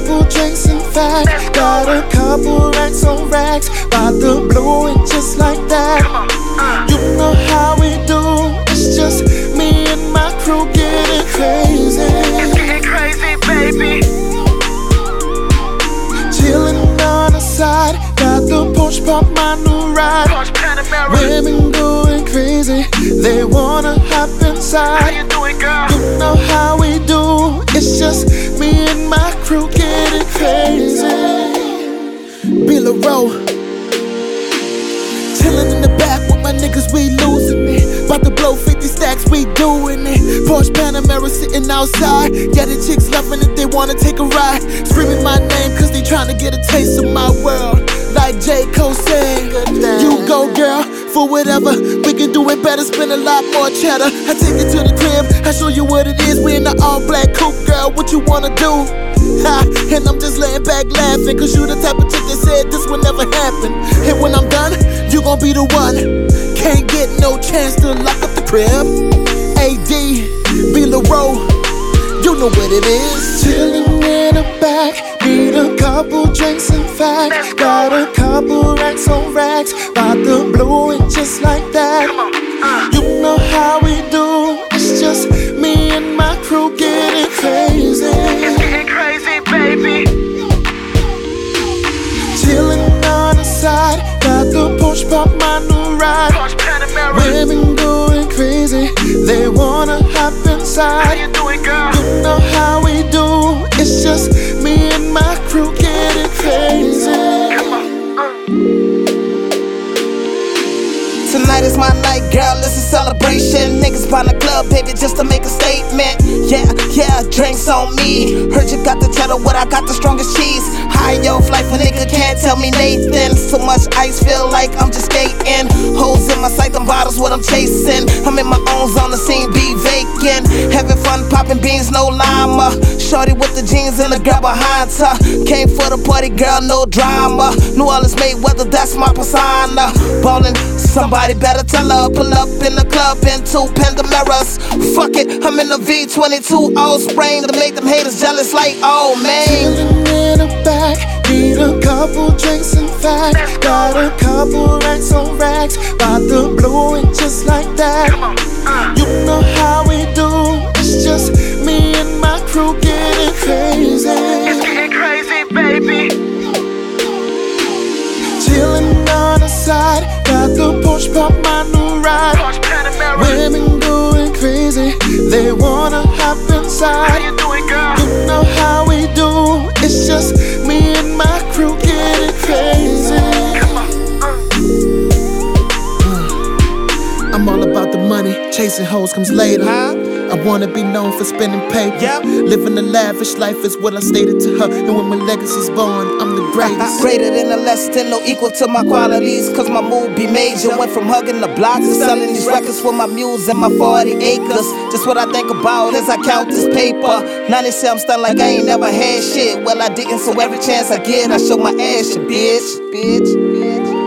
couple drinks, in fact. Got a couple racks on racks. About to blow it just like that. Uh. You know how we do. It's just me and my crew getting crazy. It's getting crazy, baby. Chilling on the side. Got the Porsche pump, my new ride. Women going crazy. They wanna hop How inside. you doing, girl? You know how we do. It's just B.Lareaux. Chillin' in the back with my niggas, we losing it. About to blow 50 stacks, we doing it. Porsche Panamera sitting outside. Yeah, the chicks loving it, they wanna take a ride. Screaming my name, cause they tryna get a taste of my world. Like J. Cole said, you go, girl, for whatever. We can do it better, spend a lot more cheddar. I take it to the crib, I show you what it is. We in the all black coupe, girl, what you wanna do? Ha, and I'm just laying back laughing, cause you the type of chick that said this would never happen. And when I'm done, you gon' be the one. Can't get no chance to lock up the crib. AD, be Row, you know what it is. Chillin' a couple drinks, in fact. Got a couple racks on racks, about to blow it just like that. Uh. You know how we do, it's just me and my crew getting crazy. It's getting crazy, baby. Chillin' on the side, got the Porsche pump, my new ride. Women going crazy, they wanna hop inside. How you doing, girl? Tonight is my night, girl. It's a celebration. Niggas find the club, baby, just to make a statement. Yeah, yeah, drinks on me. Heard you got the cheddar, what I got the strongest cheese. High yo flight, when nigga can't tell me Nathan. So much ice, feel like I'm just skating. Holes in my sight, them bottles, what I'm chasing. I'm in my own zone, the scene be vacant. Beans, no lima. Shorty with the jeans and the girl behind her. Came for the party, girl, no drama. New Orleans made weather, that's my persona. Ballin', somebody better tell her. Pull up in the club in two Pandameras. Fuck it, I'm in the V22 old spring to make them haters jealous like, oh man. Chillin' in the back, need a couple drinks, in fact. Got a couple racks on racks, about to blow it just like that. Crew getting It's getting crazy, baby. Chillin' on the side, got the Porsche pump, my new ride. Women going crazy, they wanna hop How inside. you doing, girl? You know how we do, it's just me and my crew getting crazy. Uh. I'm all about the money, chasing hoes comes later. I wanna be known for spending paper. Yep. Living a lavish life is what I stated to her. And when my legacy's born, I'm the greatest. Greater than a less than, no equal to my qualities. Cause my mood be major. Went from hugging the blocks to selling these records for my muse and my 40 acres. Just what I think about as I count this paper. 90 I'm stunned like I ain't never had shit. Well, I didn't, so every chance I get, I show my ass, you bitch, bitch, bitch.